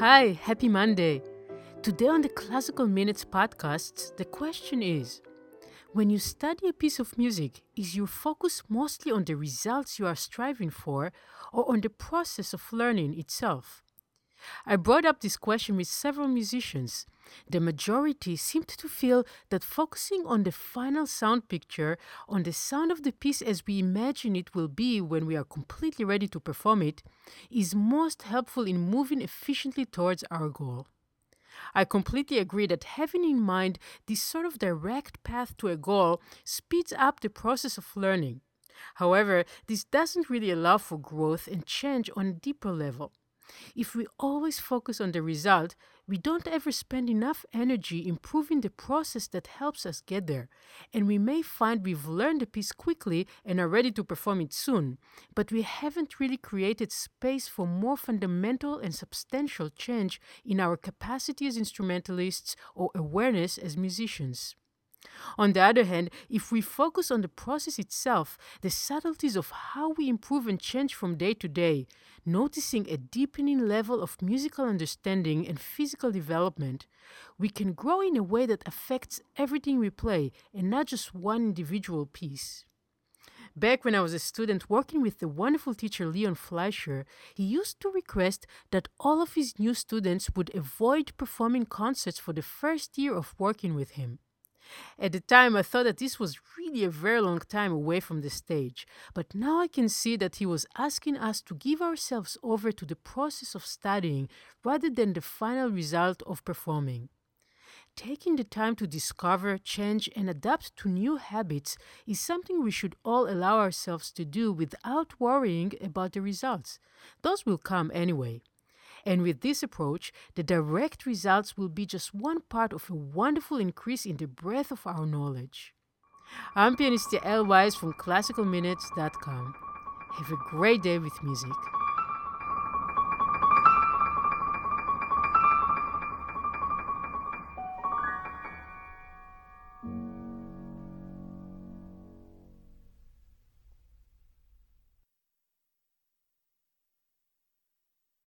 Hi, happy Monday. Today on the Classical Minutes podcast, the question is When you study a piece of music, is your focus mostly on the results you are striving for or on the process of learning itself? I brought up this question with several musicians. The majority seemed to feel that focusing on the final sound picture, on the sound of the piece as we imagine it will be when we are completely ready to perform it, is most helpful in moving efficiently towards our goal. I completely agree that having in mind this sort of direct path to a goal speeds up the process of learning. However, this doesn't really allow for growth and change on a deeper level. If we always focus on the result, we don't ever spend enough energy improving the process that helps us get there. And we may find we've learned the piece quickly and are ready to perform it soon, but we haven't really created space for more fundamental and substantial change in our capacity as instrumentalists or awareness as musicians. On the other hand, if we focus on the process itself, the subtleties of how we improve and change from day to day, noticing a deepening level of musical understanding and physical development, we can grow in a way that affects everything we play and not just one individual piece. Back when I was a student working with the wonderful teacher Leon Fleischer, he used to request that all of his new students would avoid performing concerts for the first year of working with him. At the time, I thought that this was really a very long time away from the stage, but now I can see that he was asking us to give ourselves over to the process of studying rather than the final result of performing. Taking the time to discover, change, and adapt to new habits is something we should all allow ourselves to do without worrying about the results. Those will come anyway. And with this approach, the direct results will be just one part of a wonderful increase in the breadth of our knowledge. I'm pianist Yael Weiss from classicalminutes.com. Have a great day with music.